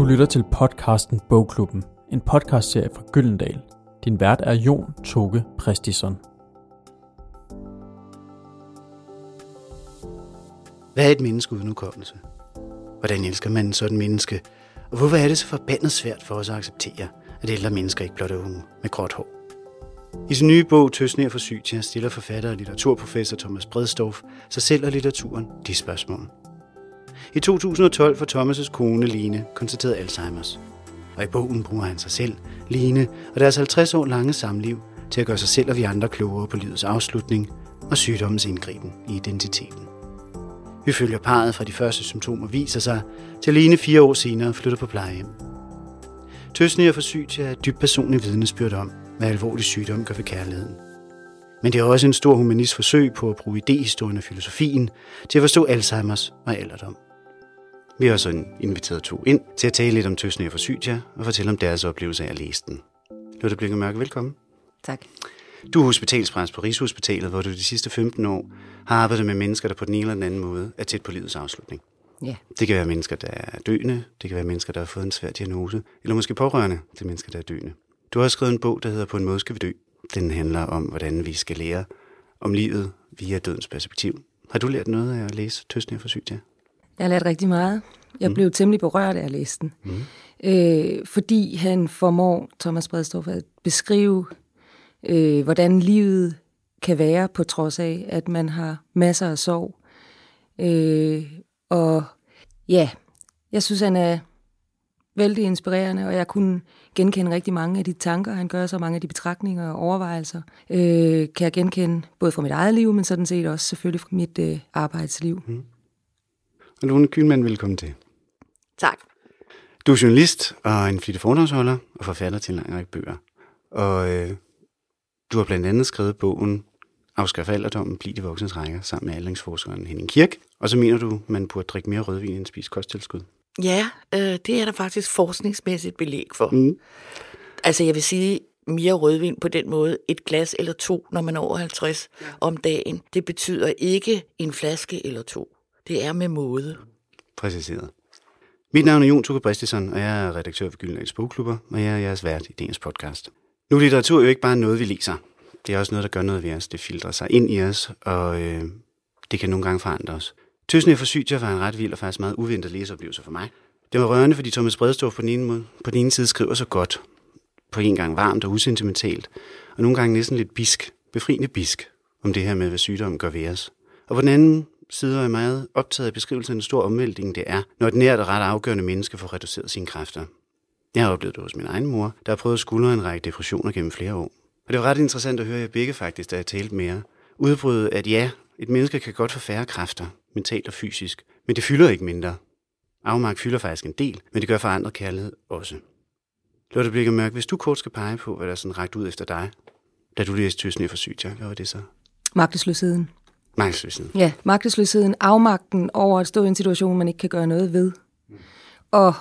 Du lytter til podcasten Bogklubben, en podcastserie fra Gyldendal. Din vært er Jon Toge Præstison. Hvad er et menneske uden hukommelse? Hvordan elsker man en sådan menneske? Og hvorfor er det så forbandet svært for os at acceptere, at ældre mennesker ikke blot er unge med gråt hår? I sin nye bog Tøsner for Sytia stiller forfatter og litteraturprofessor Thomas Bredstorff sig selv og litteraturen de spørgsmål. I 2012 får Thomas' kone Line konstateret Alzheimer's. Og i bogen bruger han sig selv, Line og deres 50 år lange samliv til at gøre sig selv og vi andre klogere på livets afslutning og sygdommens indgriben i identiteten. Vi følger parret fra de første symptomer viser sig, til Line fire år senere flytter på plejehjem. Tøsner for Sytia til et dybt personligt vidnesbyrd om, hvad alvorlig sygdom gør ved kærligheden. Men det er også en stor humanist forsøg på at bruge idéhistorien og filosofien til at forstå Alzheimer's og alderdom. Vi har også inviteret to ind til at tale lidt om Tøsner for Sytia og fortælle om deres oplevelse af at læse den. Lotte Blikker Mørke, velkommen. Tak. Du er hospitalspræst på Rigshospitalet, hvor du de sidste 15 år har arbejdet med mennesker, der på den ene eller den anden måde er tæt på livets afslutning. Ja. Det kan være mennesker, der er døende, det kan være mennesker, der har fået en svær diagnose, eller måske pårørende til mennesker, der er døende. Du har også skrevet en bog, der hedder På en måde skal vi dø. Den handler om, hvordan vi skal lære om livet via dødens perspektiv. Har du lært noget af at læse Tøsner for Sygt? Jeg har lært rigtig meget. Jeg mm. blev temmelig berørt af at læse den. Mm. Øh, fordi han formår, Thomas Bredstorff, at beskrive, øh, hvordan livet kan være, på trods af, at man har masser af sorg. Øh, og ja, jeg synes, han er vældig inspirerende, og jeg kunne genkende rigtig mange af de tanker, han gør, så mange af de betragtninger og overvejelser, øh, kan jeg genkende både fra mit eget liv, men sådan set også selvfølgelig fra mit øh, arbejdsliv. Mm. Og Lone Kylman, velkommen til. Tak. Du er journalist og en flittig foredragsholder og forfatter til en lang række bøger. Og øh, du har blandt andet skrevet bogen Afskaf alderdommen, bliv de voksnes rækker, sammen med aldringsforskeren Henning Kirk. Og så mener du, man burde drikke mere rødvin end spise kosttilskud. Ja, øh, det er der faktisk forskningsmæssigt belæg for. Mm. Altså jeg vil sige, mere rødvin på den måde, et glas eller to, når man er over 50 ja. om dagen, det betyder ikke en flaske eller to. Det er med måde. Præciseret. Mit navn er Jon Tukke Bristison, og jeg er redaktør for Gyldendals Bogklubber, og jeg er jeres vært i dagens podcast. Nu er litteratur jo ikke bare noget, vi læser. Det er også noget, der gør noget ved os. Det filtrer sig ind i os, og øh, det kan nogle gange forandre os. Tøsne for Sytia var en ret vild og faktisk meget uventet læseoplevelse for mig. Det var rørende, fordi Thomas Bredstorff på den ene, måde, på den ene side skriver så godt, på en gang varmt og usentimentalt, og nogle gange næsten lidt bisk, befriende bisk, om det her med, hvad sygdommen gør ved os. Og på den anden sider er meget optaget af beskrivelsen af den store omvæltning, det er, når et nært og ret afgørende menneske får reduceret sine kræfter. Jeg har oplevet det hos min egen mor, der har prøvet at skuldre en række depressioner gennem flere år. Og det var ret interessant at høre jer begge faktisk, da jeg talte mere. Udbrød, at ja, et menneske kan godt få færre kræfter, mentalt og fysisk, men det fylder ikke mindre. Afmark fylder faktisk en del, men det gør forandret kærlighed også. Lotte Blikker Mørk, hvis du kort skal pege på, hvad der sådan rækket ud efter dig, da du læste Tøsne for sygt, hvad var det så? Magtesløsheden. Magtesløsheden? Ja, magtesløsheden, afmagten over at stå i en situation, man ikke kan gøre noget ved. Og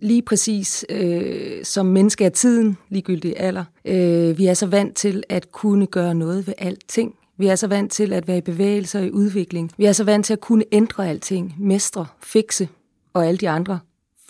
lige præcis øh, som menneske af tiden, ligegyldigt alder, øh, vi er så vant til at kunne gøre noget ved alting. Vi er så vant til at være i bevægelse og i udvikling. Vi er så vant til at kunne ændre alting, mestre, fikse og alle de andre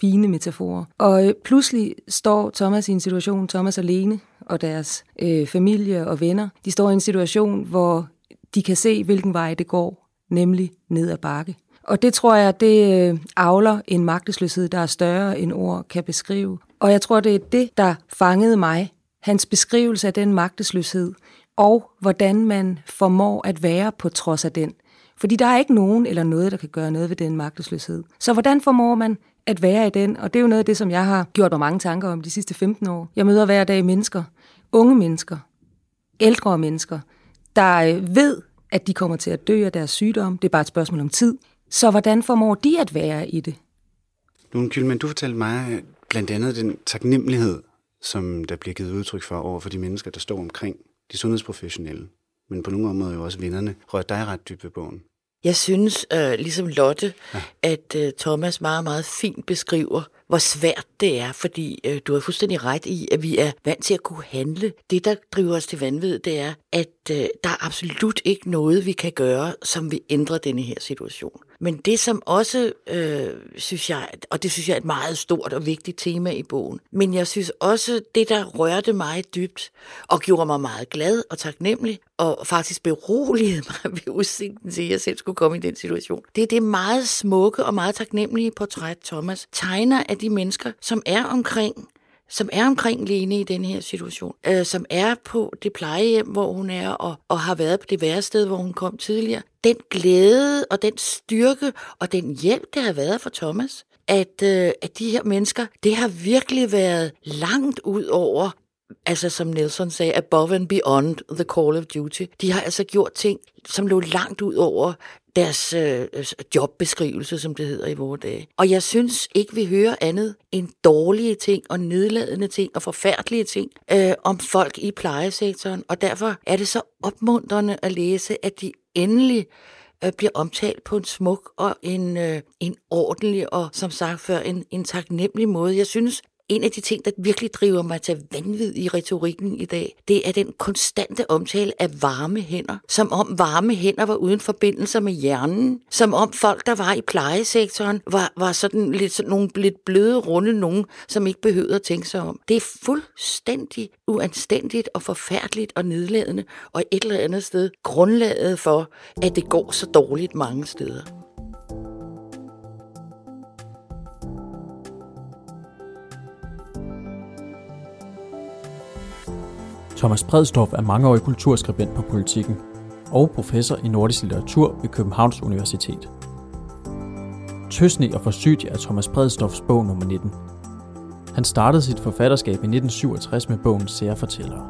fine metaforer. Og øh, pludselig står Thomas i en situation, Thomas alene og deres øh, familie og venner, de står i en situation, hvor de kan se, hvilken vej det går, nemlig ned ad bakke. Og det tror jeg, det øh, avler en magtesløshed, der er større end ord kan beskrive. Og jeg tror, det er det, der fangede mig. Hans beskrivelse af den magtesløshed, og hvordan man formår at være på trods af den. Fordi der er ikke nogen eller noget, der kan gøre noget ved den magtesløshed. Så hvordan formår man at være i den? Og det er jo noget af det, som jeg har gjort mig mange tanker om de sidste 15 år. Jeg møder hver dag mennesker, unge mennesker, ældre mennesker, der øh, ved, at de kommer til at dø af deres sygdom. Det er bare et spørgsmål om tid. Så hvordan formår de at være i det? Lone Kylman, du fortalte mig blandt andet den taknemmelighed, som der bliver givet udtryk for over for de mennesker, der står omkring de sundhedsprofessionelle, men på nogle områder jo også vinderne, rører dig ret dybt ved bogen. Jeg synes, øh, ligesom Lotte, ja. at øh, Thomas meget, meget fint beskriver, hvor svært det er, fordi øh, du har fuldstændig ret i, at vi er vant til at kunne handle. Det, der driver os til vanvid, det er, at øh, der er absolut ikke noget, vi kan gøre, som vil ændre denne her situation. Men det, som også, øh, synes jeg, og det synes jeg er et meget stort og vigtigt tema i bogen, men jeg synes også, det, der rørte mig dybt og gjorde mig meget glad og taknemmelig, og faktisk beroligede mig ved udsigten til, at jeg selv skulle komme i den situation, det er det meget smukke og meget taknemmelige portræt, Thomas tegner af de mennesker, som er omkring som er omkring Lene i den her situation, øh, som er på det plejehjem, hvor hun er, og, og har været på det værested, hvor hun kom tidligere. Den glæde og den styrke og den hjælp, det har været for Thomas, at, øh, at de her mennesker, det har virkelig været langt ud over altså som Nelson sagde, above and beyond the call of duty. De har altså gjort ting, som lå langt ud over deres øh, jobbeskrivelse, som det hedder i vores dage. Og jeg synes ikke, vi hører andet end dårlige ting og nedladende ting og forfærdelige ting øh, om folk i plejesektoren. Og derfor er det så opmuntrende at læse, at de endelig øh, bliver omtalt på en smuk og en, øh, en ordentlig og som sagt før en, en taknemmelig måde. Jeg synes, en af de ting, der virkelig driver mig til vanvid i retorikken i dag, det er den konstante omtale af varme hænder. Som om varme hænder var uden forbindelser med hjernen. Som om folk, der var i plejesektoren, var, var sådan lidt sådan nogle lidt bløde, runde nogen, som ikke behøvede at tænke sig om. Det er fuldstændig uanstændigt og forfærdeligt og nedladende, og et eller andet sted grundlaget for, at det går så dårligt mange steder. Thomas Bredstorff er mangeårig kulturskribent på politikken og professor i nordisk litteratur ved Københavns Universitet. Tøsne og forsygt er Thomas Bredstorffs bog nummer 19. Han startede sit forfatterskab i 1967 med bogen Særfortællere.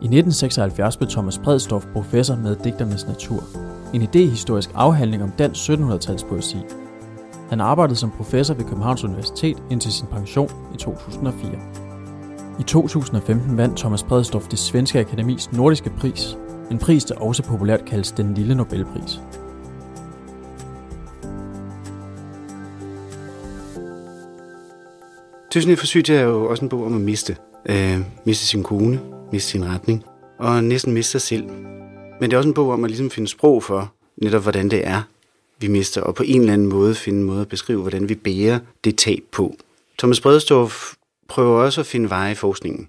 I 1976 blev Thomas Bredstorff professor med Digternes Natur, en idehistorisk afhandling om dansk 1700-tals poesi. Han arbejdede som professor ved Københavns Universitet indtil sin pension i 2004. I 2015 vandt Thomas Bredstorff det svenske akademis nordiske pris, en pris, der også populært kaldes den lille Nobelpris. Tusind for sygt er jo også en bog om at miste. Øh, miste sin kone, miste sin retning, og næsten miste sig selv. Men det er også en bog om at ligesom finde sprog for netop, hvordan det er, vi mister, og på en eller anden måde finde en måde at beskrive, hvordan vi bærer det tab på. Thomas Bredstorff prøver også at finde veje i forskningen.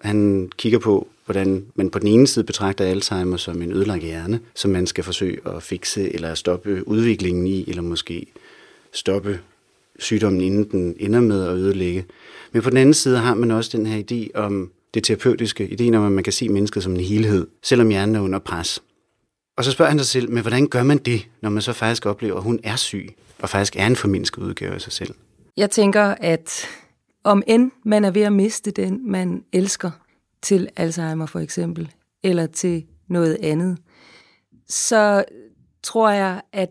Han kigger på, hvordan man på den ene side betragter Alzheimer som en ødelagt hjerne, som man skal forsøge at fikse eller stoppe udviklingen i, eller måske stoppe sygdommen, inden den ender med at ødelægge. Men på den anden side har man også den her idé om det terapeutiske, ideen om, at man kan se mennesket som en helhed, selvom hjernen er under pres. Og så spørger han sig selv, men hvordan gør man det, når man så faktisk oplever, at hun er syg, og faktisk er en formindsket udgave af sig selv? Jeg tænker, at om end man er ved at miste den, man elsker, til Alzheimer for eksempel, eller til noget andet, så tror jeg, at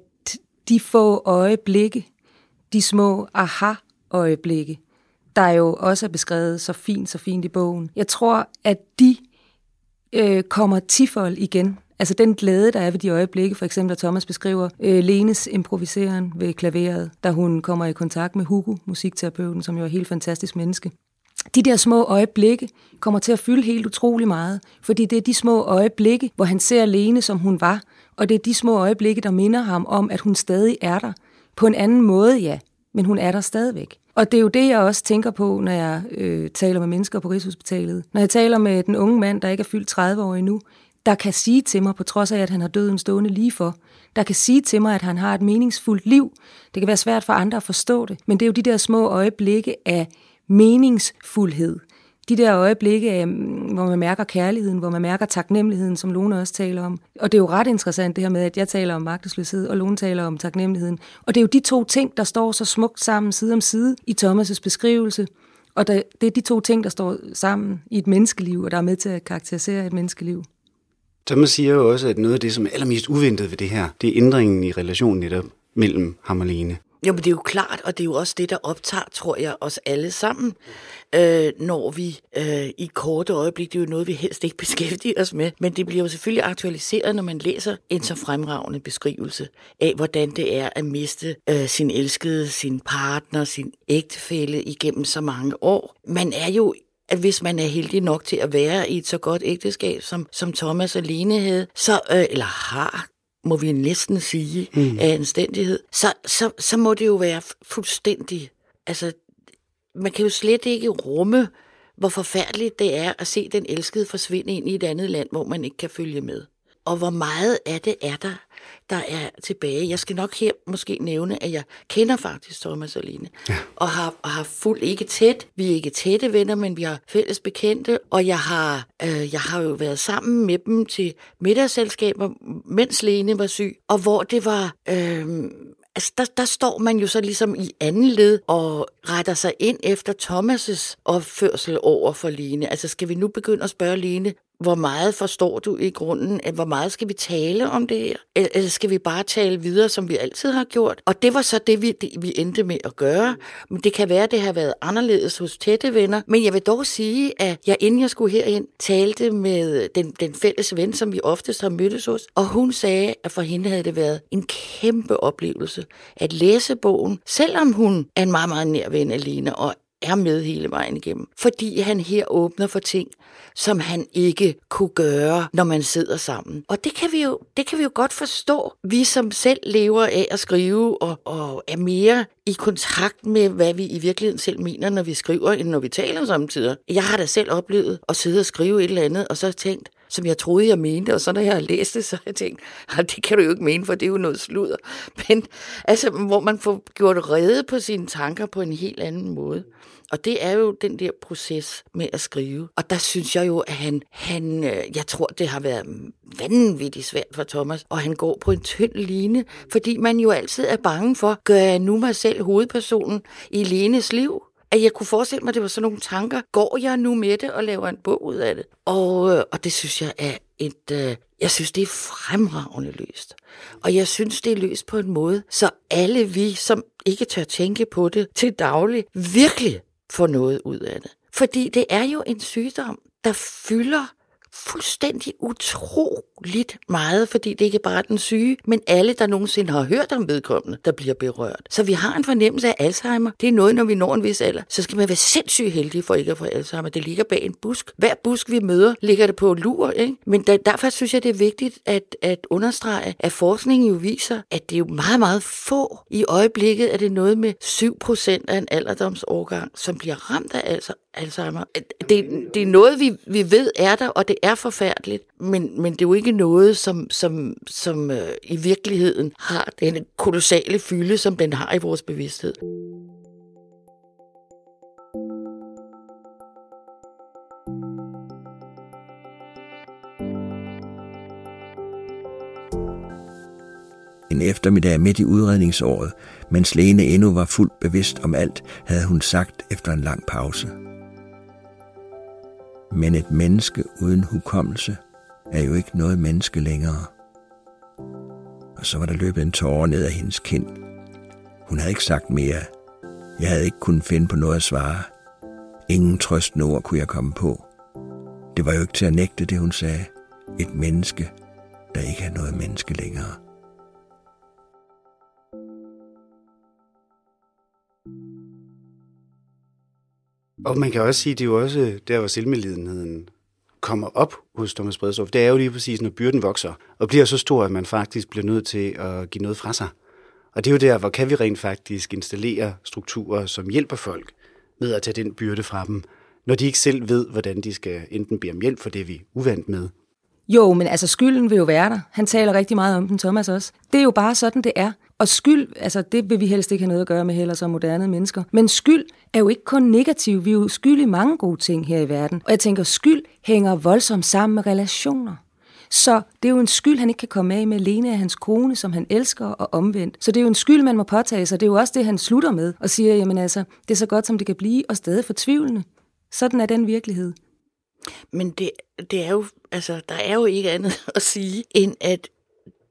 de få øjeblikke, de små aha-øjeblikke, der jo også er beskrevet så fint, så fint i bogen, jeg tror, at de øh, kommer tifold igen. Altså den glæde, der er ved de øjeblikke, for eksempel at Thomas beskriver øh, Lenes improviseren ved klaveret, da hun kommer i kontakt med Hugo, musikterapeuten, som jo er et helt fantastisk menneske. De der små øjeblikke kommer til at fylde helt utrolig meget, fordi det er de små øjeblikke, hvor han ser Lene, som hun var, og det er de små øjeblikke, der minder ham om, at hun stadig er der. På en anden måde, ja, men hun er der stadigvæk. Og det er jo det, jeg også tænker på, når jeg øh, taler med mennesker på Rigshospitalet. Når jeg taler med den unge mand, der ikke er fyldt 30 år endnu, der kan sige til mig, på trods af, at han har døden stående lige for, der kan sige til mig, at han har et meningsfuldt liv. Det kan være svært for andre at forstå det, men det er jo de der små øjeblikke af meningsfuldhed. De der øjeblikke, af, mm, hvor man mærker kærligheden, hvor man mærker taknemmeligheden, som Lone også taler om. Og det er jo ret interessant det her med, at jeg taler om magtesløshed, og Lone taler om taknemmeligheden. Og det er jo de to ting, der står så smukt sammen side om side i Thomas' beskrivelse. Og det er de to ting, der står sammen i et menneskeliv, og der er med til at karakterisere et menneskeliv. Thomas siger jo også, at noget af det, som er allermest uventet ved det her, det er ændringen i relationen netop mellem ham og Lene. Jo, men det er jo klart, og det er jo også det, der optager, tror jeg, os alle sammen, øh, når vi øh, i korte øjeblik, det er jo noget, vi helst ikke beskæftiger os med, men det bliver jo selvfølgelig aktualiseret, når man læser en så fremragende beskrivelse af, hvordan det er at miste øh, sin elskede, sin partner, sin ægtefælle igennem så mange år. Man er jo at hvis man er heldig nok til at være i et så godt ægteskab, som, som Thomas og Lene havde, så, øh, eller har, må vi næsten sige, mm. af anstændighed, så, så, så må det jo være fuldstændig... Altså, man kan jo slet ikke rumme, hvor forfærdeligt det er at se den elskede forsvinde ind i et andet land, hvor man ikke kan følge med. Og hvor meget af det er der, der er tilbage. Jeg skal nok her måske nævne, at jeg kender faktisk Thomas og Line, ja. og har, og har fuldt ikke tæt. Vi er ikke tætte venner, men vi har fælles bekendte, og jeg har, øh, jeg har jo været sammen med dem til middagsselskaber, mens Lene var syg, og hvor det var... Øh, altså der, der står man jo så ligesom i anden led og retter sig ind efter Thomas' opførsel over for Lene. Altså skal vi nu begynde at spørge Lene, hvor meget forstår du i grunden, at hvor meget skal vi tale om det her? Eller skal vi bare tale videre, som vi altid har gjort? Og det var så det, vi, det, vi endte med at gøre. Men det kan være, at det har været anderledes hos tætte venner. Men jeg vil dog sige, at jeg inden jeg skulle herind, talte med den, den fælles ven, som vi oftest har mødtes hos. Og hun sagde, at for hende havde det været en kæmpe oplevelse at læse bogen, selvom hun er en meget, meget nær ven alene og er med hele vejen igennem. Fordi han her åbner for ting, som han ikke kunne gøre, når man sidder sammen. Og det kan vi jo, det kan vi jo godt forstå. Vi som selv lever af at skrive og, og er mere i kontakt med, hvad vi i virkeligheden selv mener, når vi skriver, end når vi taler samtidig. Jeg har da selv oplevet at sidde og skrive et eller andet, og så tænkt, som jeg troede, jeg mente, og så når jeg har læst det, så har jeg tænkt, det kan du jo ikke mene, for det er jo noget sludder. Men altså, hvor man får gjort redde på sine tanker på en helt anden måde. Og det er jo den der proces med at skrive. Og der synes jeg jo, at han, han øh, jeg tror, det har været vanvittigt svært for Thomas, og han går på en tynd line, fordi man jo altid er bange for, gør jeg nu mig selv hovedpersonen i Lenes liv? At jeg kunne forestille mig, at det var sådan nogle tanker. Går jeg nu med det og laver en bog ud af det? Og, øh, og det synes jeg er et... Øh, jeg synes, det er fremragende løst. Og jeg synes, det er løst på en måde, så alle vi, som ikke tør tænke på det til daglig, virkelig får noget ud af det. Fordi det er jo en sygdom, der fylder fuldstændig utro utroligt meget, fordi det ikke bare er den syge, men alle, der nogensinde har hørt om vedkommende, der bliver berørt. Så vi har en fornemmelse af Alzheimer. Det er noget, når vi når en vis alder, så skal man være sindssygt heldig for ikke at få Alzheimer. Det ligger bag en busk. Hver busk, vi møder, ligger det på lur. Ikke? Men der, derfor synes jeg, det er vigtigt at, at understrege, at forskningen jo viser, at det er jo meget, meget få. I øjeblikket er det noget med 7% af en alderdomsårgang, som bliver ramt af Alzheimer. Det, det er noget, vi, vi ved er der, og det er forfærdeligt, men, men det er jo ikke noget, som, som, som øh, i virkeligheden har den kolossale fylde, som den har i vores bevidsthed. En eftermiddag midt i udredningsåret, mens Lene endnu var fuldt bevidst om alt, havde hun sagt efter en lang pause – men et menneske uden hukommelse er jo ikke noget menneske længere. Og så var der løbet en tårer ned ad hendes kind. Hun havde ikke sagt mere. Jeg havde ikke kunnet finde på noget at svare. Ingen trøst ord kunne jeg komme på. Det var jo ikke til at nægte det, hun sagde. Et menneske, der ikke er noget menneske længere. Og man kan også sige, det er jo også der, hvor selvmedlidenheden kommer op hos Thomas Bredsdorff. Det er jo lige præcis, når byrden vokser og bliver så stor, at man faktisk bliver nødt til at give noget fra sig. Og det er jo der, hvor kan vi rent faktisk installere strukturer, som hjælper folk med at tage den byrde fra dem, når de ikke selv ved, hvordan de skal enten bede om hjælp for det, vi er uvant med. Jo, men altså skylden vil jo være der. Han taler rigtig meget om den, Thomas også. Det er jo bare sådan, det er. Og skyld, altså det vil vi helst ikke have noget at gøre med heller som moderne mennesker. Men skyld er jo ikke kun negativ. Vi er jo skyld i mange gode ting her i verden. Og jeg tænker, skyld hænger voldsomt sammen med relationer. Så det er jo en skyld, han ikke kan komme af med. Lene af hans kone, som han elsker og omvendt. Så det er jo en skyld, man må påtage sig. Det er jo også det, han slutter med og siger, jamen altså, det er så godt, som det kan blive, og stadig fortvivlende. Sådan er den virkelighed. Men det, det er jo, altså, der er jo ikke andet at sige, end at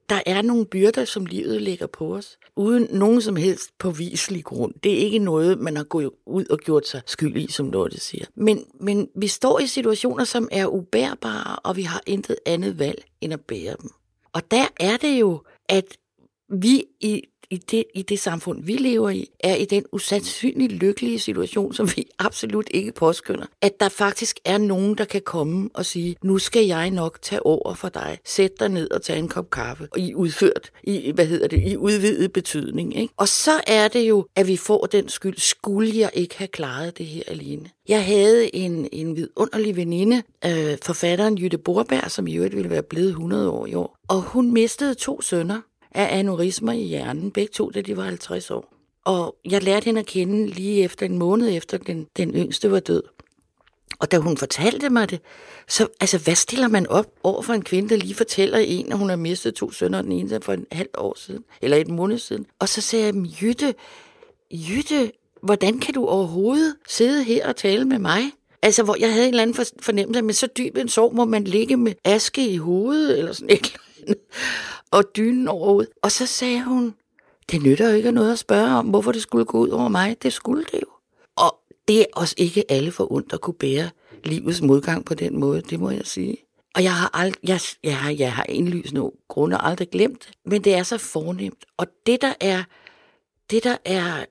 der er nogle byrder, som livet lægger på os, uden nogen som helst påviselig grund. Det er ikke noget, man har gået ud og gjort sig skyld i, som Lotte siger. Men, men vi står i situationer, som er ubærbare, og vi har intet andet valg end at bære dem. Og der er det jo, at vi i i det, i det samfund, vi lever i, er i den usandsynligt lykkelige situation, som vi absolut ikke påskynder, at der faktisk er nogen, der kan komme og sige, nu skal jeg nok tage over for dig. Sæt dig ned og tage en kop kaffe. Og I udført, i, hvad hedder det, i udvidet betydning. Ikke? Og så er det jo, at vi får den skyld, skulle jeg ikke have klaret det her alene. Jeg havde en, en vidunderlig veninde, øh, forfatteren Jytte Borberg, som i øvrigt ville være blevet 100 år i år. Og hun mistede to sønner af aneurismer i hjernen, begge to, da de var 50 år. Og jeg lærte hende at kende lige efter en måned efter, den, den yngste var død. Og da hun fortalte mig det, så altså, hvad stiller man op over for en kvinde, der lige fortæller en, at hun har mistet to sønner, den ene for en halv år siden, eller et måned siden. Og så sagde jeg, Jytte, Jytte, hvordan kan du overhovedet sidde her og tale med mig? Altså, hvor jeg havde en eller anden fornemmelse, af, men så dyb en sorg må man ligge med aske i hovedet, eller sådan et eller og dynen over ud. Og så sagde hun, det nytter jo ikke noget at spørge om, hvorfor det skulle gå ud over mig. Det skulle det jo. Og det er også ikke alle for ondt at kunne bære livets modgang på den måde, det må jeg sige. Og jeg har, ald- jeg, jeg, har, jeg har indlysende grunde aldrig glemt men det er så fornemt. Og det, der er, det, der er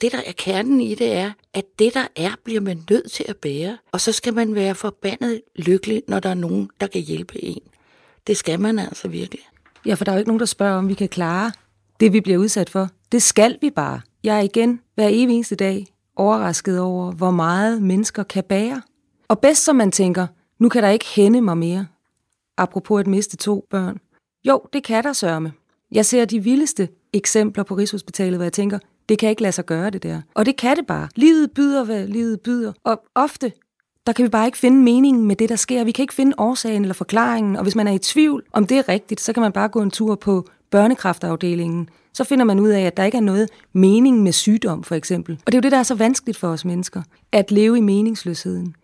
det, der er kernen i det, er, at det, der er, bliver man nødt til at bære. Og så skal man være forbandet lykkelig, når der er nogen, der kan hjælpe en. Det skal man altså virkelig. Ja, for der er jo ikke nogen, der spørger, om vi kan klare det, vi bliver udsat for. Det skal vi bare. Jeg er igen hver evig eneste dag overrasket over, hvor meget mennesker kan bære. Og bedst som man tænker, nu kan der ikke hænde mig mere. Apropos at miste to børn. Jo, det kan der sørme. Jeg ser de vildeste eksempler på Rigshospitalet, hvor jeg tænker, det kan ikke lade sig gøre det der. Og det kan det bare. Livet byder, hvad livet byder. Og ofte der kan vi bare ikke finde meningen med det, der sker. Vi kan ikke finde årsagen eller forklaringen, og hvis man er i tvivl, om det er rigtigt, så kan man bare gå en tur på børnekraftafdelingen. Så finder man ud af, at der ikke er noget mening med sygdom, for eksempel. Og det er jo det, der er så vanskeligt for os mennesker, at leve i meningsløsheden.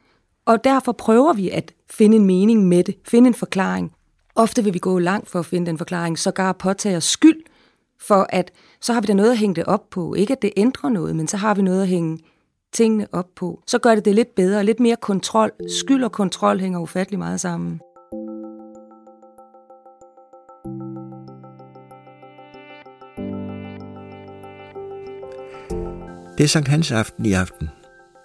Og derfor prøver vi at finde en mening med det, finde en forklaring. Ofte vil vi gå langt for at finde den forklaring, sågar påtage os skyld for at så har vi da noget at hænge det op på. Ikke at det ændrer noget, men så har vi noget at hænge tingene op på. Så gør det det lidt bedre, lidt mere kontrol. Skyld og kontrol hænger ufattelig meget sammen. Det er Sankt Hans aften i aften.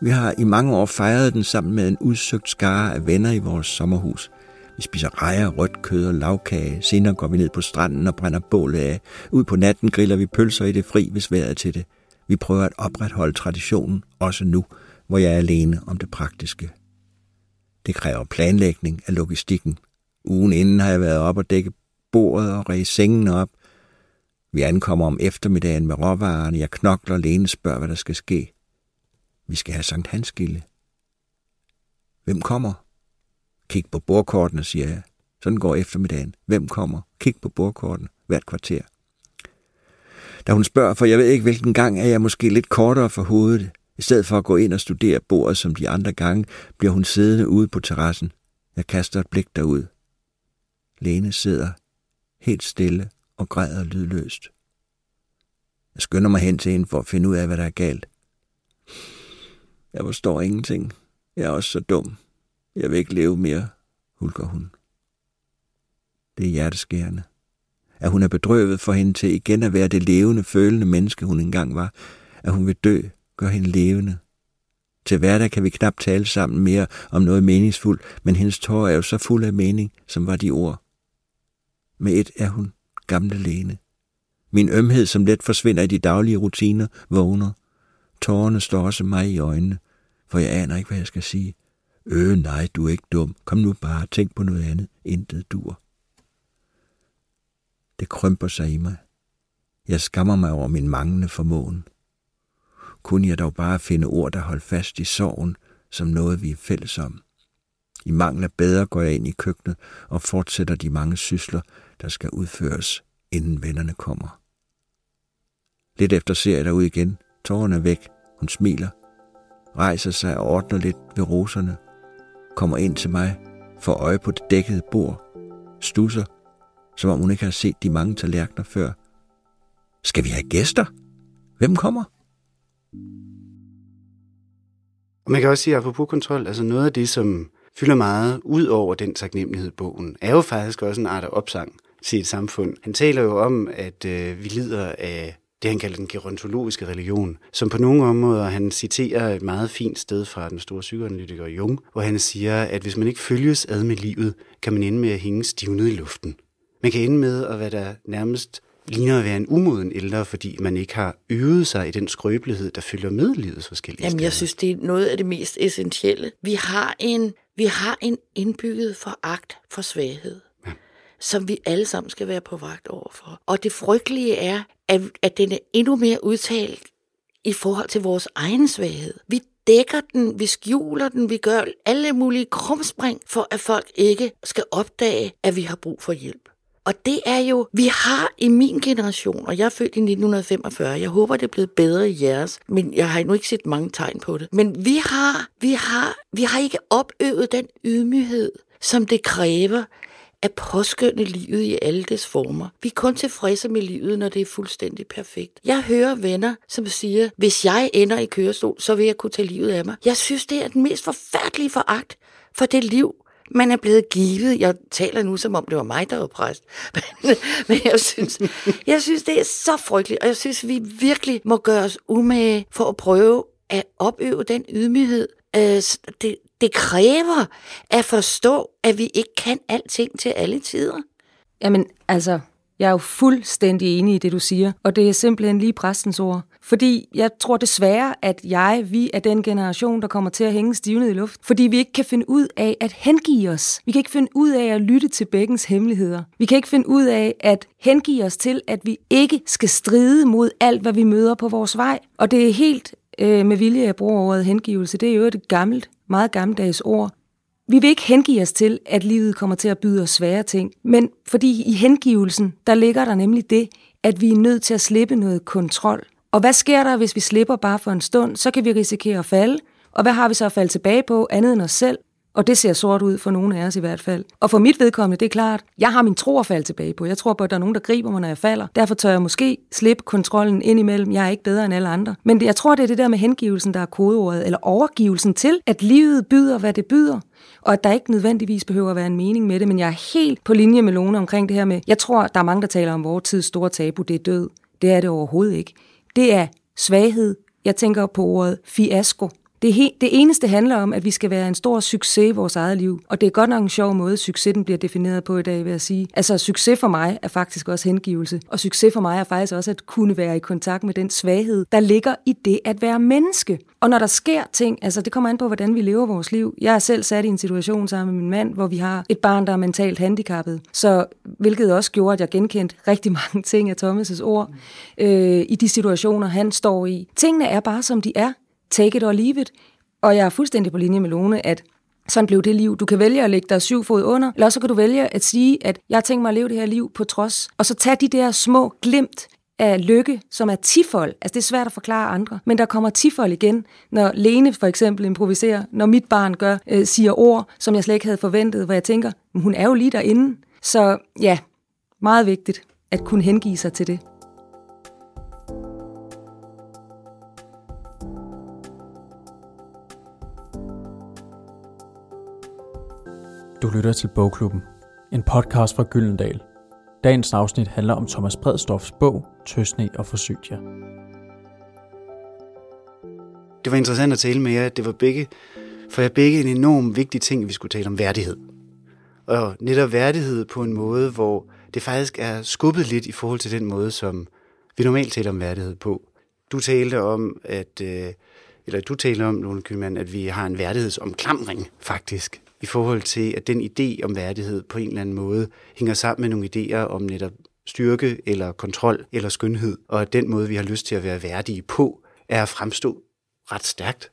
Vi har i mange år fejret den sammen med en udsøgt skare af venner i vores sommerhus. Vi spiser rejer, rødt kød og lavkage. Senere går vi ned på stranden og brænder bålet af. Ud på natten griller vi pølser i det fri, hvis vejret til det. Vi prøver at opretholde traditionen, også nu, hvor jeg er alene om det praktiske. Det kræver planlægning af logistikken. Ugen inden har jeg været op og dække bordet og ræse sengen op. Vi ankommer om eftermiddagen med råvarerne. Jeg knokler og Lene spørger, hvad der skal ske. Vi skal have Sankt Hanskilde. Hvem kommer? Kig på bordkortene, siger jeg. Sådan går eftermiddagen. Hvem kommer? Kig på bordkortene hvert kvarter da hun spørger, for jeg ved ikke, hvilken gang er jeg måske lidt kortere for hovedet. I stedet for at gå ind og studere bordet som de andre gange, bliver hun siddende ude på terrassen. Jeg kaster et blik derud. Lene sidder helt stille og græder lydløst. Jeg skynder mig hen til hende for at finde ud af, hvad der er galt. Jeg forstår ingenting. Jeg er også så dum. Jeg vil ikke leve mere, hulker hun. Det er hjerteskærende at hun er bedrøvet for hende til igen at være det levende, følende menneske, hun engang var. At hun vil dø, gør hende levende. Til hverdag kan vi knap tale sammen mere om noget meningsfuldt, men hendes tårer er jo så fuld af mening, som var de ord. Med et er hun gamle Lene. Min ømhed, som let forsvinder i de daglige rutiner, vågner. Tårerne står også mig i øjnene, for jeg aner ikke, hvad jeg skal sige. Øh, nej, du er ikke dum. Kom nu bare, tænk på noget andet. Intet dur. Det krømper sig i mig. Jeg skammer mig over min manglende formåen. Kunne jeg dog bare finde ord, der holdt fast i sorgen, som noget vi er fælles om. I mangel af bedre går jeg ind i køkkenet og fortsætter de mange sysler, der skal udføres, inden vennerne kommer. Lidt efter ser jeg derud igen. Tårerne er væk. Hun smiler, rejser sig og ordner lidt ved roserne, kommer ind til mig, får øje på det dækkede bord, stusser som om hun ikke har set de mange tallerkener før. Skal vi have gæster? Hvem kommer? Og man kan også sige, at apropos kontrol, altså noget af det, som fylder meget ud over den taknemmelighed bogen, er jo faktisk også en art af opsang til et samfund. Han taler jo om, at øh, vi lider af det, han kalder den gerontologiske religion, som på nogle områder, han citerer et meget fint sted fra den store psykoanalytiker Jung, hvor han siger, at hvis man ikke følges ad med livet, kan man ende med at hænge stivnet i luften. Man kan ende med at være der nærmest ligner at være en umoden ældre, fordi man ikke har øvet sig i den skrøbelighed, der følger med livets forskellige Jamen, jeg synes, det er noget af det mest essentielle. Vi har en, vi har en indbygget foragt for svaghed, ja. som vi alle sammen skal være på vagt overfor. Og det frygtelige er, at, at den er endnu mere udtalt i forhold til vores egen svaghed. Vi dækker den, vi skjuler den, vi gør alle mulige krumspring, for at folk ikke skal opdage, at vi har brug for hjælp. Og det er jo, vi har i min generation, og jeg er født i 1945, jeg håber, det er blevet bedre i jeres, men jeg har endnu ikke set mange tegn på det. Men vi har, vi har, vi har ikke opøvet den ydmyghed, som det kræver at påskynde livet i alle dets former. Vi er kun tilfredse med livet, når det er fuldstændig perfekt. Jeg hører venner, som siger, hvis jeg ender i kørestol, så vil jeg kunne tage livet af mig. Jeg synes, det er den mest forfærdelige foragt for det liv, man er blevet givet. Jeg taler nu, som om det var mig, der var præst. Men, men jeg, synes, jeg synes, det er så frygteligt, og jeg synes, vi virkelig må gøre os umage for at prøve at opøve den ydmyghed. Øh, det, det kræver at forstå, at vi ikke kan alting til alle tider. Jamen, altså, jeg er jo fuldstændig enig i det, du siger, og det er simpelthen lige præstens ord. Fordi jeg tror desværre, at jeg, vi er den generation, der kommer til at hænge stivnet i luft. Fordi vi ikke kan finde ud af at hengive os. Vi kan ikke finde ud af at lytte til bækkens hemmeligheder. Vi kan ikke finde ud af at hengive os til, at vi ikke skal stride mod alt, hvad vi møder på vores vej. Og det er helt øh, med vilje, at jeg bruger ordet hengivelse. Det er jo et gammelt, meget gammeldags ord. Vi vil ikke hengive os til, at livet kommer til at byde os svære ting, men fordi i hengivelsen, der ligger der nemlig det, at vi er nødt til at slippe noget kontrol. Og hvad sker der, hvis vi slipper bare for en stund? Så kan vi risikere at falde. Og hvad har vi så at falde tilbage på, andet end os selv? Og det ser sort ud for nogle af os i hvert fald. Og for mit vedkommende, det er klart, jeg har min tro at falde tilbage på. Jeg tror på, at der er nogen, der griber mig, når jeg falder. Derfor tør jeg måske slippe kontrollen ind imellem. Jeg er ikke bedre end alle andre. Men jeg tror, det er det der med hengivelsen, der er kodeordet, eller overgivelsen til, at livet byder, hvad det byder og at der ikke nødvendigvis behøver at være en mening med det, men jeg er helt på linje med Lone omkring det her med, jeg tror, der er mange, der taler om vores tids store tabu, det er død. Det er det overhovedet ikke. Det er svaghed. Jeg tænker på ordet fiasko. Det, he, det eneste handler om, at vi skal være en stor succes i vores eget liv. Og det er godt nok en sjov måde, succesen bliver defineret på i dag, vil jeg sige. Altså, succes for mig er faktisk også hengivelse. Og succes for mig er faktisk også at kunne være i kontakt med den svaghed, der ligger i det at være menneske. Og når der sker ting, altså det kommer an på, hvordan vi lever vores liv. Jeg er selv sat i en situation sammen med min mand, hvor vi har et barn, der er mentalt handicappet. Så hvilket også gjorde, at jeg genkendte rigtig mange ting af Thomas' ord øh, i de situationer, han står i. Tingene er bare, som de er take it or leave it. Og jeg er fuldstændig på linje med Lone, at sådan blev det liv. Du kan vælge at lægge dig syv fod under, eller så kan du vælge at sige, at jeg tænker mig at leve det her liv på trods. Og så tage de der små glimt af lykke, som er tifold. Altså det er svært at forklare andre, men der kommer tifold igen, når Lene for eksempel improviserer, når mit barn gør, øh, siger ord, som jeg slet ikke havde forventet, hvor jeg tænker, hun er jo lige derinde. Så ja, meget vigtigt at kunne hengive sig til det. Du lytter til Bogklubben, en podcast fra Gyldendal. Dagens afsnit handler om Thomas Bredstofs bog Tøsne og Forsytia. Det var interessant at tale med jer. Det var begge, for jeg begge en enorm vigtig ting, at vi skulle tale om værdighed. Og netop værdighed på en måde, hvor det faktisk er skubbet lidt i forhold til den måde, som vi normalt taler om værdighed på. Du talte om, at, øh, eller du talte om, Lone Kylmann, at vi har en værdighedsomklamring, faktisk i forhold til, at den idé om værdighed på en eller anden måde hænger sammen med nogle idéer om netop styrke eller kontrol eller skønhed, og at den måde, vi har lyst til at være værdige på, er at fremstå ret stærkt.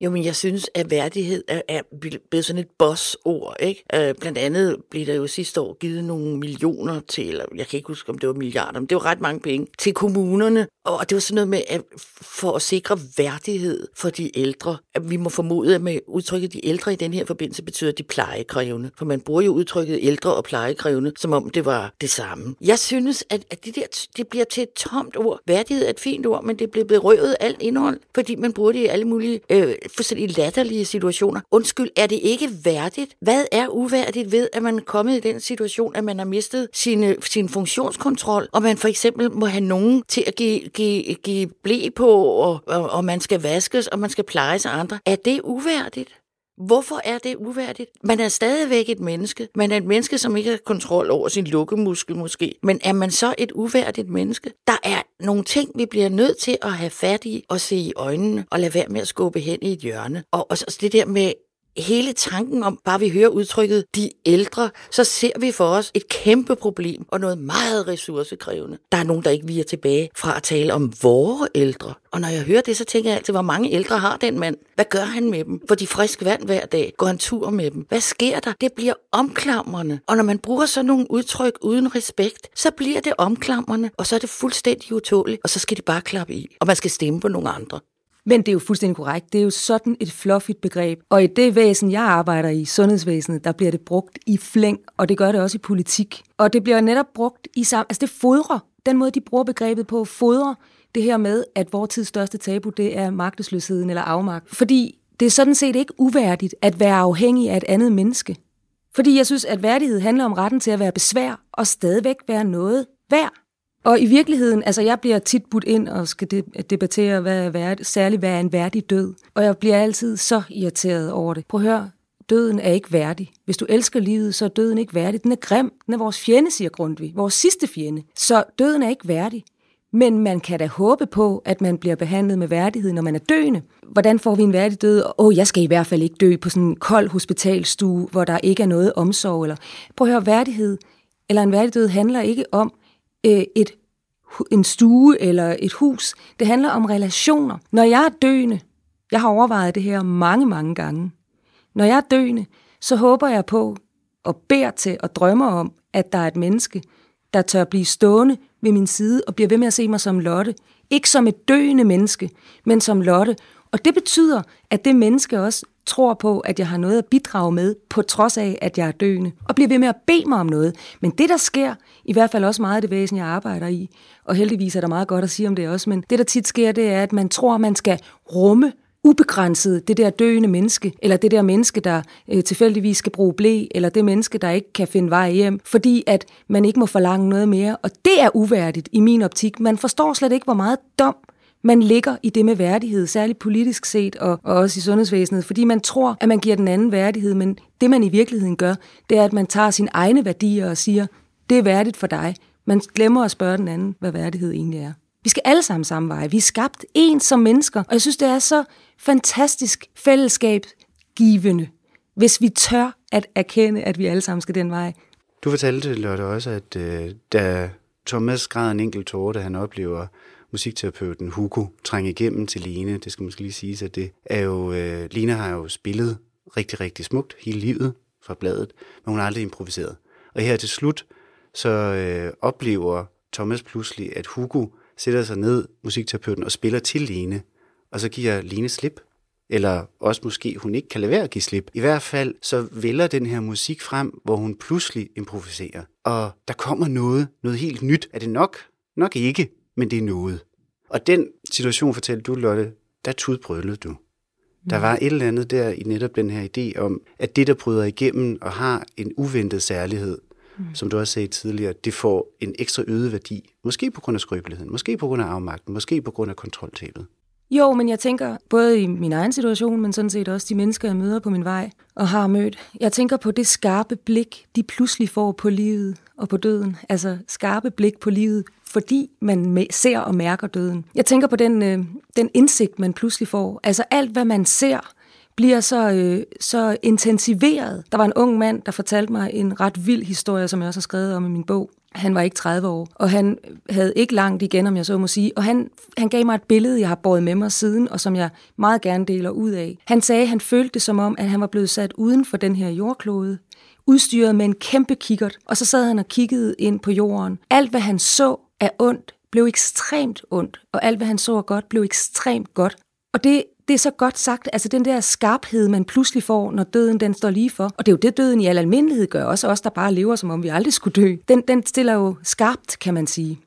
Jo, men jeg synes, at værdighed er, er blevet sådan et bossord, Ikke? Øh, blandt andet blev der jo sidste år givet nogle millioner til, eller jeg kan ikke huske, om det var milliarder, men det var ret mange penge, til kommunerne. Og det var sådan noget med, at for at sikre værdighed for de ældre, at vi må formode, at med udtrykket de ældre i den her forbindelse betyder de plejekrævende. For man bruger jo udtrykket ældre og plejekrævende, som om det var det samme. Jeg synes, at, at det der det bliver til et tomt ord. Værdighed er et fint ord, men det bliver berøvet alt indhold, fordi man bruger det i alle mulige øh, fuldstændig latterlige situationer. Undskyld, er det ikke værdigt? Hvad er uværdigt ved, at man er kommet i den situation, at man har mistet sine, øh, sin funktionskontrol, og man for eksempel må have nogen til at give, give, give blæ på, og, og, og man skal vaskes, og man skal plejes af andre? Er det uværdigt? Hvorfor er det uværdigt? Man er stadigvæk et menneske. Man er et menneske, som ikke har kontrol over sin lukkemuskel måske. Men er man så et uværdigt menneske? Der er nogle ting, vi bliver nødt til at have fat i og se i øjnene og lade være med at skubbe hen i et hjørne. Og, og så det der med hele tanken om, bare vi hører udtrykket de ældre, så ser vi for os et kæmpe problem og noget meget ressourcekrævende. Der er nogen, der ikke viger tilbage fra at tale om vores ældre. Og når jeg hører det, så tænker jeg altid, hvor mange ældre har den mand? Hvad gør han med dem? Får de frisk vand hver dag? Går han tur med dem? Hvad sker der? Det bliver omklamrende. Og når man bruger sådan nogle udtryk uden respekt, så bliver det omklamrende, og så er det fuldstændig utåligt, og så skal de bare klappe i. Og man skal stemme på nogle andre. Men det er jo fuldstændig korrekt. Det er jo sådan et fluffigt begreb. Og i det væsen, jeg arbejder i, sundhedsvæsenet, der bliver det brugt i flæng, og det gør det også i politik. Og det bliver netop brugt i sammen... Altså det fodrer. Den måde, de bruger begrebet på, fodrer det her med, at vores tids største tabu, det er magtesløsheden eller afmagt. Fordi det er sådan set ikke uværdigt at være afhængig af et andet menneske. Fordi jeg synes, at værdighed handler om retten til at være besvær og stadigvæk være noget værd. Og i virkeligheden, altså jeg bliver tit budt ind og skal debattere, hvad er værd, særligt hvad er en værdig død. Og jeg bliver altid så irriteret over det. Prøv at høre, døden er ikke værdig. Hvis du elsker livet, så er døden ikke værdig. Den er grim. Den er vores fjende, siger Grundtvig. Vores sidste fjende. Så døden er ikke værdig. Men man kan da håbe på, at man bliver behandlet med værdighed, når man er døende. Hvordan får vi en værdig død? Åh, oh, jeg skal i hvert fald ikke dø på sådan en kold hospitalstue, hvor der ikke er noget omsorg. Eller... Prøv at høre, værdighed eller en værdig død handler ikke om, øh, et, en stue eller et hus. Det handler om relationer. Når jeg er døende, jeg har overvejet det her mange, mange gange. Når jeg er døende, så håber jeg på og beder til og drømmer om, at der er et menneske, der tør blive stående ved min side og bliver ved med at se mig som Lotte. Ikke som et døende menneske, men som Lotte. Og det betyder, at det menneske også tror på, at jeg har noget at bidrage med, på trods af, at jeg er døende, og bliver ved med at bede mig om noget. Men det, der sker, i hvert fald også meget af det væsen, jeg arbejder i, og heldigvis er der meget godt at sige om det også, men det, der tit sker, det er, at man tror, at man skal rumme ubegrænset det der døende menneske, eller det der menneske, der øh, tilfældigvis skal bruge blæ, eller det menneske, der ikke kan finde vej hjem, fordi at man ikke må forlange noget mere. Og det er uværdigt i min optik. Man forstår slet ikke, hvor meget dom man ligger i det med værdighed, særligt politisk set og, og også i sundhedsvæsenet, fordi man tror, at man giver den anden værdighed, men det man i virkeligheden gør, det er, at man tager sine egne værdier og siger, det er værdigt for dig. Man glemmer at spørge den anden, hvad værdighed egentlig er. Vi skal alle sammen samme vej. Vi er skabt ens som mennesker, og jeg synes, det er så fantastisk fællesskabsgivende, hvis vi tør at erkende, at vi alle sammen skal den vej. Du fortalte, Lotte, også, at øh, da Thomas græd en enkelt tårer, da han oplever musikterapeuten Hugo trænge igennem til Line. Det skal måske lige sige, at det er jo, øh, Line har jo spillet rigtig, rigtig smukt hele livet fra bladet, men hun har aldrig improviseret. Og her til slut, så øh, oplever Thomas pludselig, at Hugo sætter sig ned, musikterapeuten, og spiller til Line, og så giver Line slip. Eller også måske hun ikke kan lade være at give slip. I hvert fald så vælger den her musik frem, hvor hun pludselig improviserer. Og der kommer noget, noget helt nyt. Er det nok? Nok ikke men det er noget. Og den situation, fortalte du, Lotte, der tudbrølede du. Der mm. var et eller andet der i netop den her idé om, at det, der bryder igennem og har en uventet særlighed, mm. som du også sagde tidligere, det får en ekstra øget værdi. Måske på grund af skrøbeligheden, måske på grund af afmagten, måske på grund af kontroltabet. Jo, men jeg tænker både i min egen situation, men sådan set også de mennesker, jeg møder på min vej og har mødt. Jeg tænker på det skarpe blik, de pludselig får på livet og på døden. Altså skarpe blik på livet, fordi man ser og mærker døden. Jeg tænker på den, øh, den indsigt, man pludselig får. Altså alt, hvad man ser, bliver så, øh, så intensiveret. Der var en ung mand, der fortalte mig en ret vild historie, som jeg også har skrevet om i min bog. Han var ikke 30 år, og han havde ikke langt igen, om jeg så må sige. Og han, han gav mig et billede, jeg har båret med mig siden, og som jeg meget gerne deler ud af. Han sagde, at han følte det som om, at han var blevet sat uden for den her jordklode, udstyret med en kæmpe kikkert, og så sad han og kiggede ind på jorden. Alt, hvad han så af ondt, blev ekstremt ondt, og alt, hvad han så godt, blev ekstremt godt. Og det, det er så godt sagt, altså den der skarphed, man pludselig får, når døden den står lige for. Og det er jo det, døden i al almindelighed gør, også os, der bare lever, som om vi aldrig skulle dø. Den, den stiller jo skarpt, kan man sige.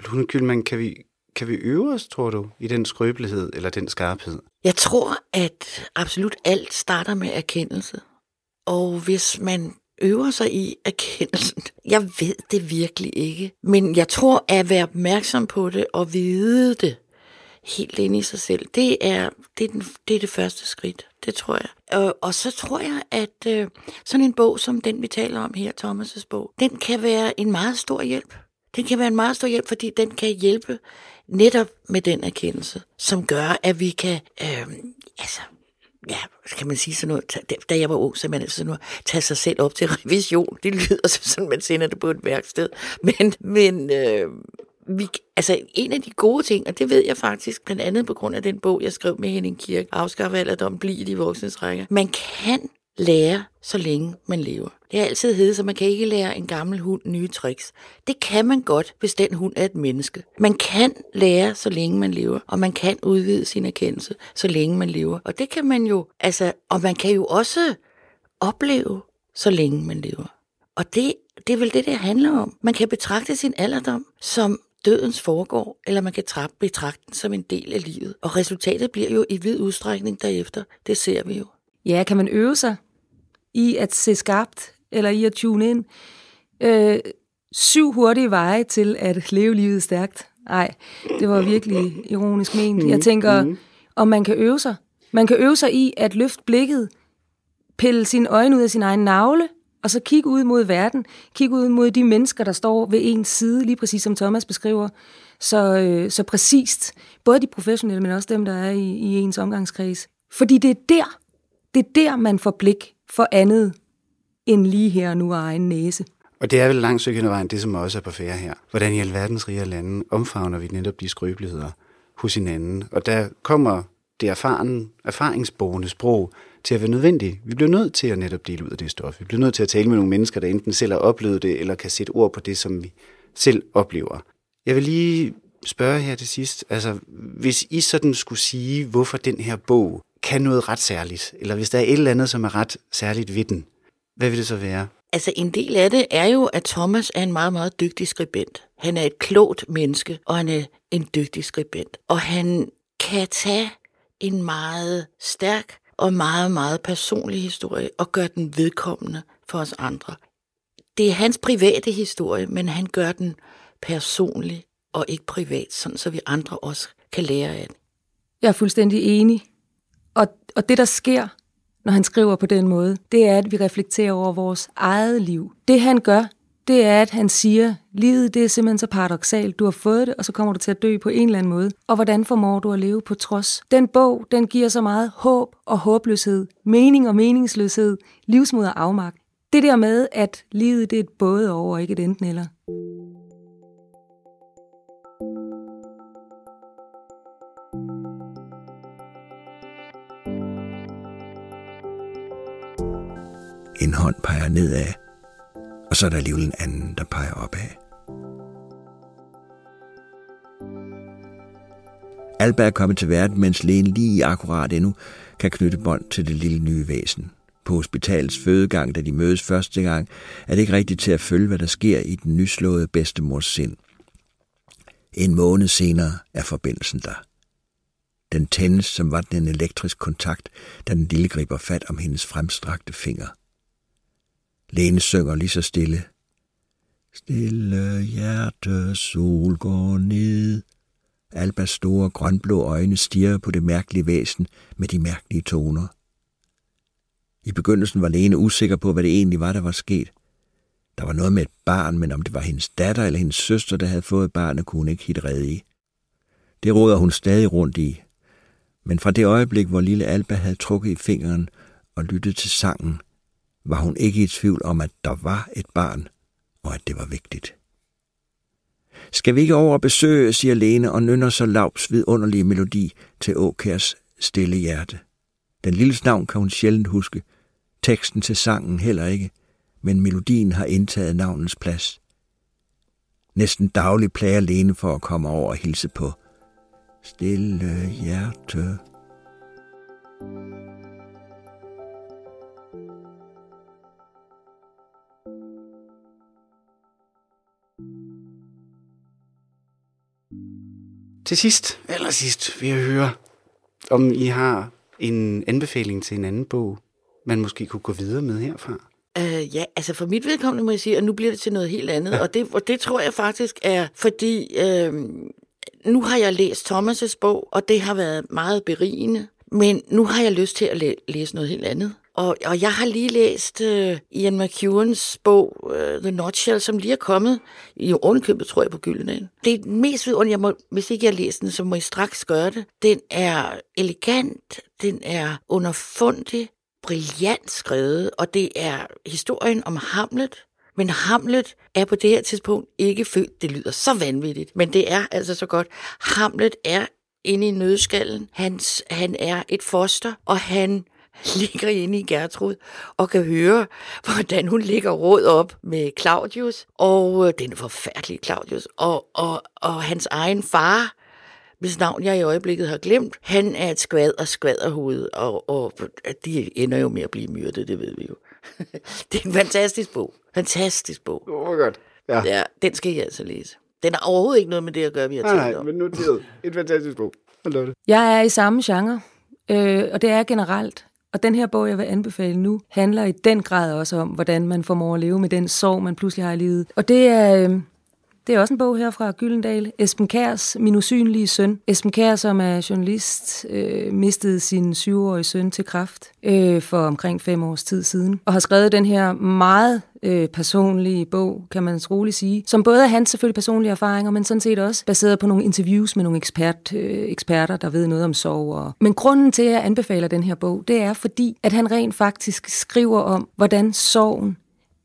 Lune Kylman, kan vi, kan vi øve os, tror du, i den skrøbelighed eller den skarphed? Jeg tror, at absolut alt starter med erkendelse. Og hvis man øver sig i erkendelsen. Jeg ved det virkelig ikke. Men jeg tror, at være opmærksom på det og vide det helt inde i sig selv, det er det, er den, det, er det første skridt. Det tror jeg. Og, og så tror jeg, at øh, sådan en bog som den, vi taler om her, Thomas' bog, den kan være en meget stor hjælp. Den kan være en meget stor hjælp, fordi den kan hjælpe netop med den erkendelse, som gør, at vi kan øh, altså, ja, kan man sige sådan noget, da jeg var ung, så man sådan noget, tage sig selv op til revision. Det lyder som sådan, man sender det på et værksted. Men, men øh, vi, altså en af de gode ting, og det ved jeg faktisk, blandt andet på grund af den bog, jeg skrev med Henning Kirk, Afskaffe alderdom, bliv i de voksnes rækker. Man kan lære, så længe man lever. Det har altid heddet, så man kan ikke lære en gammel hund nye tricks. Det kan man godt, hvis den hund er et menneske. Man kan lære, så længe man lever, og man kan udvide sin erkendelse, så længe man lever. Og det kan man jo, altså, og man kan jo også opleve, så længe man lever. Og det, det er vel det, det handler om. Man kan betragte sin alderdom som dødens foregår, eller man kan betragte den som en del af livet. Og resultatet bliver jo i vid udstrækning derefter. Det ser vi jo. Ja, kan man øve sig i at se skarpt, eller i at tune ind? Øh, syv hurtige veje til at leve livet stærkt. Nej, det var virkelig ironisk ment. Jeg mm, tænker, mm. om man kan øve sig. Man kan øve sig i at løfte blikket, pille sine øjne ud af sin egen navle, og så kigge ud mod verden, kigge ud mod de mennesker, der står ved ens side, lige præcis som Thomas beskriver, så, øh, så præcist. Både de professionelle, men også dem, der er i, i ens omgangskreds. Fordi det er der, det er der, man får blik for andet end lige her og nu af egen næse. Og det er vel langt stykke vejen, det som også er på færre her. Hvordan i alverdens rige lande omfavner vi netop de skrøbeligheder hos hinanden. Og der kommer det erfaren, erfaringsborgende sprog til at være nødvendigt. Vi bliver nødt til at netop dele ud af det stof. Vi bliver nødt til at tale med nogle mennesker, der enten selv har oplevet det, eller kan sætte ord på det, som vi selv oplever. Jeg vil lige spørge her til sidst, altså hvis I sådan skulle sige, hvorfor den her bog kan noget ret særligt, eller hvis der er et eller andet, som er ret særligt ved den, hvad vil det så være? Altså en del af det er jo, at Thomas er en meget, meget dygtig skribent. Han er et klogt menneske, og han er en dygtig skribent. Og han kan tage en meget stærk og meget, meget personlig historie og gøre den vedkommende for os andre. Det er hans private historie, men han gør den personlig og ikke privat, sådan så vi andre også kan lære af den. Jeg er fuldstændig enig. Og, og det, der sker, når han skriver på den måde, det er, at vi reflekterer over vores eget liv. Det han gør, det er, at han siger, livet det er simpelthen så paradoxalt. Du har fået det, og så kommer du til at dø på en eller anden måde. Og hvordan formår du at leve på trods? Den bog, den giver så meget håb og håbløshed, mening og meningsløshed, livsmod og afmagt. Det der med, at livet det er et både over, ikke et enten eller. En hånd peger nedad, og så er der alligevel en anden, der peger opad. Alba er kommet til verden, mens lægen lige akkurat endnu kan knytte bånd til det lille nye væsen. På hospitalets fødegang, da de mødes første gang, er det ikke rigtigt til at følge, hvad der sker i den nyslåede bedstemors sind. En måned senere er forbindelsen der. Den tændes, som var den en elektrisk kontakt, da den lille griber fat om hendes fremstrakte finger – Lene synger lige så stille. Stille hjerte, sol går ned. Albas store grønblå øjne stiger på det mærkelige væsen med de mærkelige toner. I begyndelsen var Lene usikker på, hvad det egentlig var, der var sket. Der var noget med et barn, men om det var hendes datter eller hendes søster, der havde fået barnet, kunne hun ikke helt redde i. Det råder hun stadig rundt i. Men fra det øjeblik, hvor lille Alba havde trukket i fingeren og lyttet til sangen, var hun ikke i tvivl om, at der var et barn, og at det var vigtigt. Skal vi ikke over og besøge, siger Lene og nynner så lavs vidunderlige melodi til Åkærs stille hjerte. Den lille navn kan hun sjældent huske. Teksten til sangen heller ikke, men melodien har indtaget navnens plads. Næsten dagligt plager Lene for at komme over og hilse på. Stille hjerte. Til sidst, eller sidst, vil jeg høre, om I har en anbefaling til en anden bog, man måske kunne gå videre med herfra. Uh, ja, altså for mit vedkommende må jeg sige, at nu bliver det til noget helt andet, ja. og, det, og det tror jeg faktisk er, fordi uh, nu har jeg læst Thomas' bog, og det har været meget berigende, men nu har jeg lyst til at læ- læse noget helt andet. Og, og jeg har lige læst øh, Ian McEwans bog, øh, The Nutshell, som lige er kommet i ovenkøbet, tror jeg, på Gyldendal. Det er den mest vidunderlige, jeg må, hvis ikke jeg læser den, så må I straks gøre det. Den er elegant, den er underfundig, brillant skrevet, og det er historien om Hamlet. Men Hamlet er på det her tidspunkt ikke født. Det lyder så vanvittigt, men det er altså så godt. Hamlet er inde i nødskallen. Hans, han er et foster, og han ligger inde i Gertrud og kan høre, hvordan hun ligger råd op med Claudius, og øh, den er forfærdelig Claudius, og, og, og hans egen far, hvis navn jeg i øjeblikket har glemt, han er et skvad og skvaderhoved, og, og de ender jo med at blive myrdet, det ved vi jo. det er en fantastisk bog. Fantastisk bog. Åh, oh, godt. Ja. ja, den skal jeg altså læse. Den har overhovedet ikke noget med det at gøre, vi har Nej, talt nej, om. men nu er det en fantastisk bog. Det. Jeg er i samme genre, øh, og det er generelt. Og den her bog, jeg vil anbefale nu, handler i den grad også om, hvordan man formår at leve med den sorg, man pludselig har i livet. Og det er, øhm, det er også en bog her fra Gyldendal. Esben Kærs Min usynlige søn. Esben Kær, som er journalist, øh, mistede sin syvårige søn til kræft øh, for omkring fem års tid siden. Og har skrevet den her meget øh, personlige bog, kan man roligt sige, som både er hans selvfølgelig personlige erfaringer, men sådan set også baseret på nogle interviews med nogle ekspert, øh, eksperter, der ved noget om sorg. Og... Men grunden til, at jeg anbefaler den her bog, det er fordi, at han rent faktisk skriver om, hvordan sorgen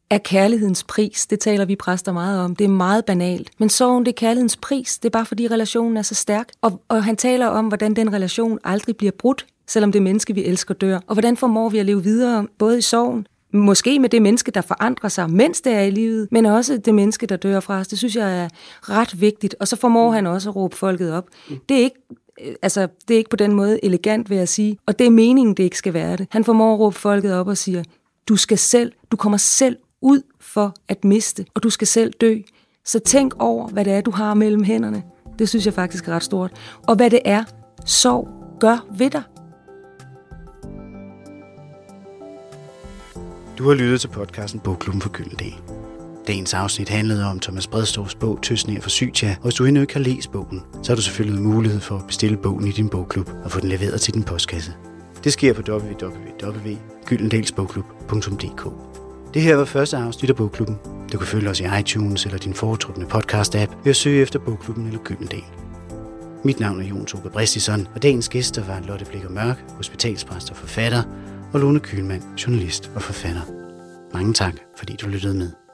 er kærlighedens pris. Det taler vi præster meget om. Det er meget banalt. Men sorgen, det er kærlighedens pris. Det er bare fordi relationen er så stærk. Og, og han taler om, hvordan den relation aldrig bliver brudt, selvom det menneske, vi elsker, dør. Og hvordan formår vi at leve videre, både i sorgen, måske med det menneske, der forandrer sig, mens det er i livet, men også det menneske, der dør fra os. Det synes jeg er ret vigtigt. Og så formår han også at råbe folket op. Det er ikke øh, altså, det er ikke på den måde elegant, vil jeg sige. Og det er meningen, det ikke skal være det. Han formår at råbe folket op og siger, du skal selv, du kommer selv ud for at miste, og du skal selv dø. Så tænk over, hvad det er, du har mellem hænderne. Det synes jeg faktisk er ret stort. Og hvad det er, sorg gør ved dig. Du har lyttet til podcasten Bogklubben for Gyldendal. Dagens afsnit handlede om Thomas Bredstorffs bog Tøsner for Sygtja, og hvis du endnu ikke har læst bogen, så har du selvfølgelig mulighed for at bestille bogen i din bogklub og få den leveret til din postkasse. Det sker på www.gyldendalsbogklub.dk. Det her var første afsnit af Bogklubben. Du kan følge os i iTunes eller din foretrukne podcast-app ved at søge efter Bogklubben eller Gyldendal. Mit navn er Jon Toge Bristison, og dagens gæster var Lotte Blikker Mørk, hospitalspræst og forfatter, og Lone Kylmand, journalist og forfatter. Mange tak, fordi du lyttede med.